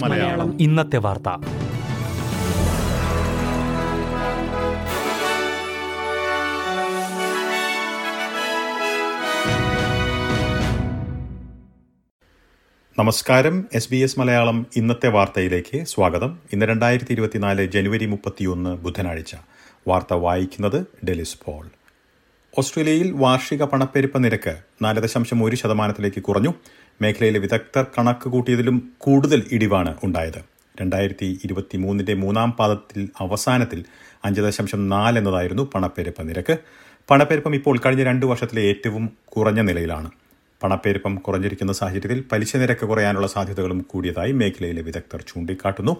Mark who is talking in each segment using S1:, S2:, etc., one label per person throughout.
S1: മലയാളം.
S2: ഇന്നത്തെ വാർത്ത.
S1: നമസ്കാരം. എസ് ബി എസ് മലയാളം ഇന്നത്തെ വാർത്തയിലേക്ക് സ്വാഗതം. ഇന്ന് രണ്ടായിരത്തി ഇരുപത്തിനാല് ജനുവരി മുപ്പത്തിയൊന്ന് ബുധനാഴ്ച. വാർത്ത വായിക്കുന്നത് ഡെലിസ് പോൾ. ഓസ്ട്രേലിയയിൽ വാർഷിക പണപ്പെരുപ്പ നിരക്ക് നാല് ദശാംശം ഒരു ശതമാനത്തിലേക്ക് കുറഞ്ഞു. മേഖലയിലെ വിദഗ്ധർ കണക്ക് കൂട്ടിയതിലും കൂടുതൽ ഇടിവാണ് ഉണ്ടായത്. രണ്ടായിരത്തി ഇരുപത്തി മൂന്നിന്റെ മൂന്നാം പാദത്തിൽ അവസാനത്തിൽ അഞ്ച് ദശാംശം നാല് എന്നതായിരുന്നു പണപ്പെരുപ്പ നിരക്ക്. പണപ്പെരുപ്പം ഇപ്പോൾ കഴിഞ്ഞ രണ്ടു വർഷത്തിലെ ഏറ്റവും കുറഞ്ഞ നിലയിലാണ്. പണപ്പെരുപ്പം കുറഞ്ഞിരിക്കുന്ന സാഹചര്യത്തിൽ പലിശ നിരക്ക് കുറയാനുള്ള സാധ്യതകളും കൂടിയതായി മേഖലയിലെ വിദഗ്ധർ ചൂണ്ടിക്കാട്ടുന്നു.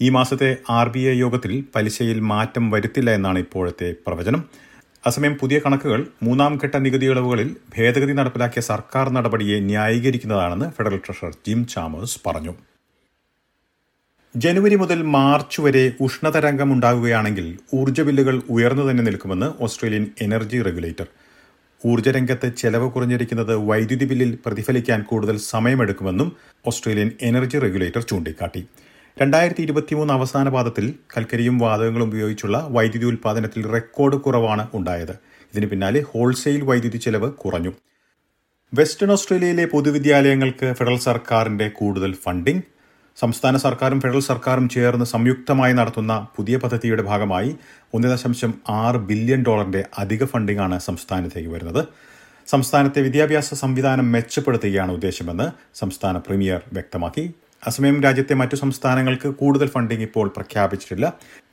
S1: ഈ മാസത്തെ ആർ ബി ഐ യോഗത്തിൽ പലിശയിൽ മാറ്റം വരുത്തില്ല എന്നാണ് ഇപ്പോഴത്തെ പ്രവചനം. അസമയം പുതിയ കണക്കുകൾ മൂന്നാം ഘട്ട നികുതി ഇളവുകളിൽ ഭേദഗതി നടപ്പിലാക്കിയ സർക്കാർ നടപടിയെ ന്യായീകരിക്കുന്നതാണെന്ന് ഫെഡറൽ ട്രഷറർ ജിം ചാമേഴ്സ് പറഞ്ഞു. ജനുവരി മുതൽ മാർച്ച് വരെ ഉഷ്ണതരംഗം ഉണ്ടാകുകയാണെങ്കിൽ ഊർജ ബില്ലുകൾ ഉയർന്നു തന്നെ നിൽക്കുമെന്ന് ഓസ്ട്രേലിയൻ എനർജി റെഗുലേറ്റർ. ഊർജരംഗത്ത് ചെലവ് കുറഞ്ഞിരിക്കുന്നത് വൈദ്യുതി ബില്ലിൽ പ്രതിഫലിക്കാൻ കൂടുതൽ സമയമെടുക്കുമെന്നും ഓസ്ട്രേലിയൻ എനർജി റെഗുലേറ്റർ ചൂണ്ടിക്കാട്ടി. രണ്ടായിരത്തി ഇരുപത്തിമൂന്ന് അവസാന പാദത്തിൽ കൽക്കരിയും വാതകങ്ങളും ഉപയോഗിച്ചുള്ള വൈദ്യുതി ഉൽപ്പാദനത്തിൽ റെക്കോർഡ് കുറവാണ് ഉണ്ടായത്. ഇതിന് പിന്നാലെ ഹോൾസെയിൽ വൈദ്യുതി ചെലവ് കുറഞ്ഞു. വെസ്റ്റേൺ ഓസ്ട്രേലിയയിലെ പൊതുവിദ്യാലയങ്ങൾക്ക് ഫെഡറൽ സർക്കാരിന്റെ കൂടുതൽ ഫണ്ടിംഗ്. സംസ്ഥാന സർക്കാരും ഫെഡറൽ സർക്കാരും ചേർന്ന് സംയുക്തമായി നടത്തുന്ന പുതിയ പദ്ധതിയുടെ ഭാഗമായി ഒന്ന് ദശാംശം ആറ് ബില്യൺ ഡോളറിന്റെ അധിക ഫണ്ടിംഗ് ആണ് സംസ്ഥാനത്തേക്ക് വരുന്നത്. സംസ്ഥാനത്തെ വിദ്യാഭ്യാസ സംവിധാനം മെച്ചപ്പെടുത്തുകയാണ് ഉദ്ദേശമെന്ന് സംസ്ഥാന പ്രീമിയർ വ്യക്തമാക്കി. അസമയം രാജ്യത്തെ മറ്റു സംസ്ഥാനങ്ങൾക്ക് കൂടുതൽ ഫണ്ടിംഗ് ഇപ്പോൾ പ്രഖ്യാപിച്ചിട്ടില്ല.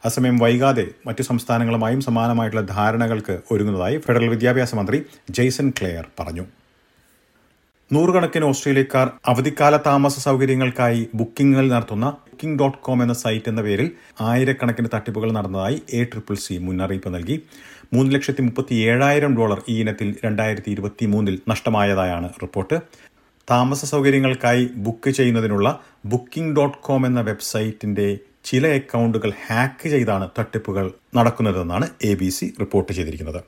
S1: അസമയം വൈകാതെ മറ്റു സംസ്ഥാനങ്ങളുമായും സമാനമായിട്ടുള്ള ധാരണകൾക്ക് ഒരുങ്ങുന്നതായി ഫെഡറൽ വിദ്യാഭ്യാസ മന്ത്രി ജെയ്സൺ ക്ലെയർ പറഞ്ഞു. നൂറുകണക്കിന് ഓസ്ട്രേലിയക്കാർ അവധിക്കാല താമസ സൗകര്യങ്ങൾക്കായി ബുക്കിംഗുകൾ നടത്തുന്ന ബുക്കിംഗ് ഡോട്ട് കോം എന്ന സൈറ്റ് എന്ന പേരിൽ ആയിരക്കണക്കിന് തട്ടിപ്പുകൾ നടന്നതായി എ ട്രിപ്പിൾ സി മുന്നറിയിപ്പ് നൽകി. മൂന്ന് ലക്ഷത്തി മുപ്പത്തി ഏഴായിരം ഡോളർ ഈ ഇനത്തിൽ രണ്ടായിരത്തി ഇരുപത്തി മൂന്നിൽ നഷ്ടമായതായാണ് റിപ്പോർട്ട്. താമസ സൗകര്യങ്ങൾക്കായി ബുക്ക് ചെയ്യുന്നതിനുള്ള ബുക്കിംഗ് ഡോട്ട് കോം എന്ന വെബ്സൈറ്റിന്റെ ചില അക്കൗണ്ടുകൾ ഹാക്ക് ചെയ്താണ് തട്ടിപ്പുകൾ നടക്കുന്നതെന്നാണ് എ ബി സി റിപ്പോർട്ട് ചെയ്തിരിക്കുന്നത്.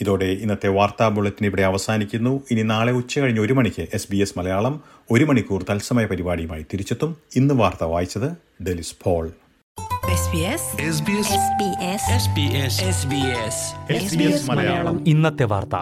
S1: ഇതോടെ ഇന്നത്തെ വാർത്താ ബുള്ളറ്റിൻ ഇവിടെ അവസാനിക്കുന്നു. ഇനി നാളെ ഉച്ച കഴിഞ്ഞ് ഒരു മണിക്ക് എസ് ബി എസ് മലയാളം ഒരു മണിക്കൂർ തത്സമയ പരിപാടിയുമായി തിരിച്ചെത്തും. ഇന്ന് വാർത്ത വായിച്ചത് ഡെലിസ് പോൾ.
S2: ഇന്നത്തെ വാർത്ത.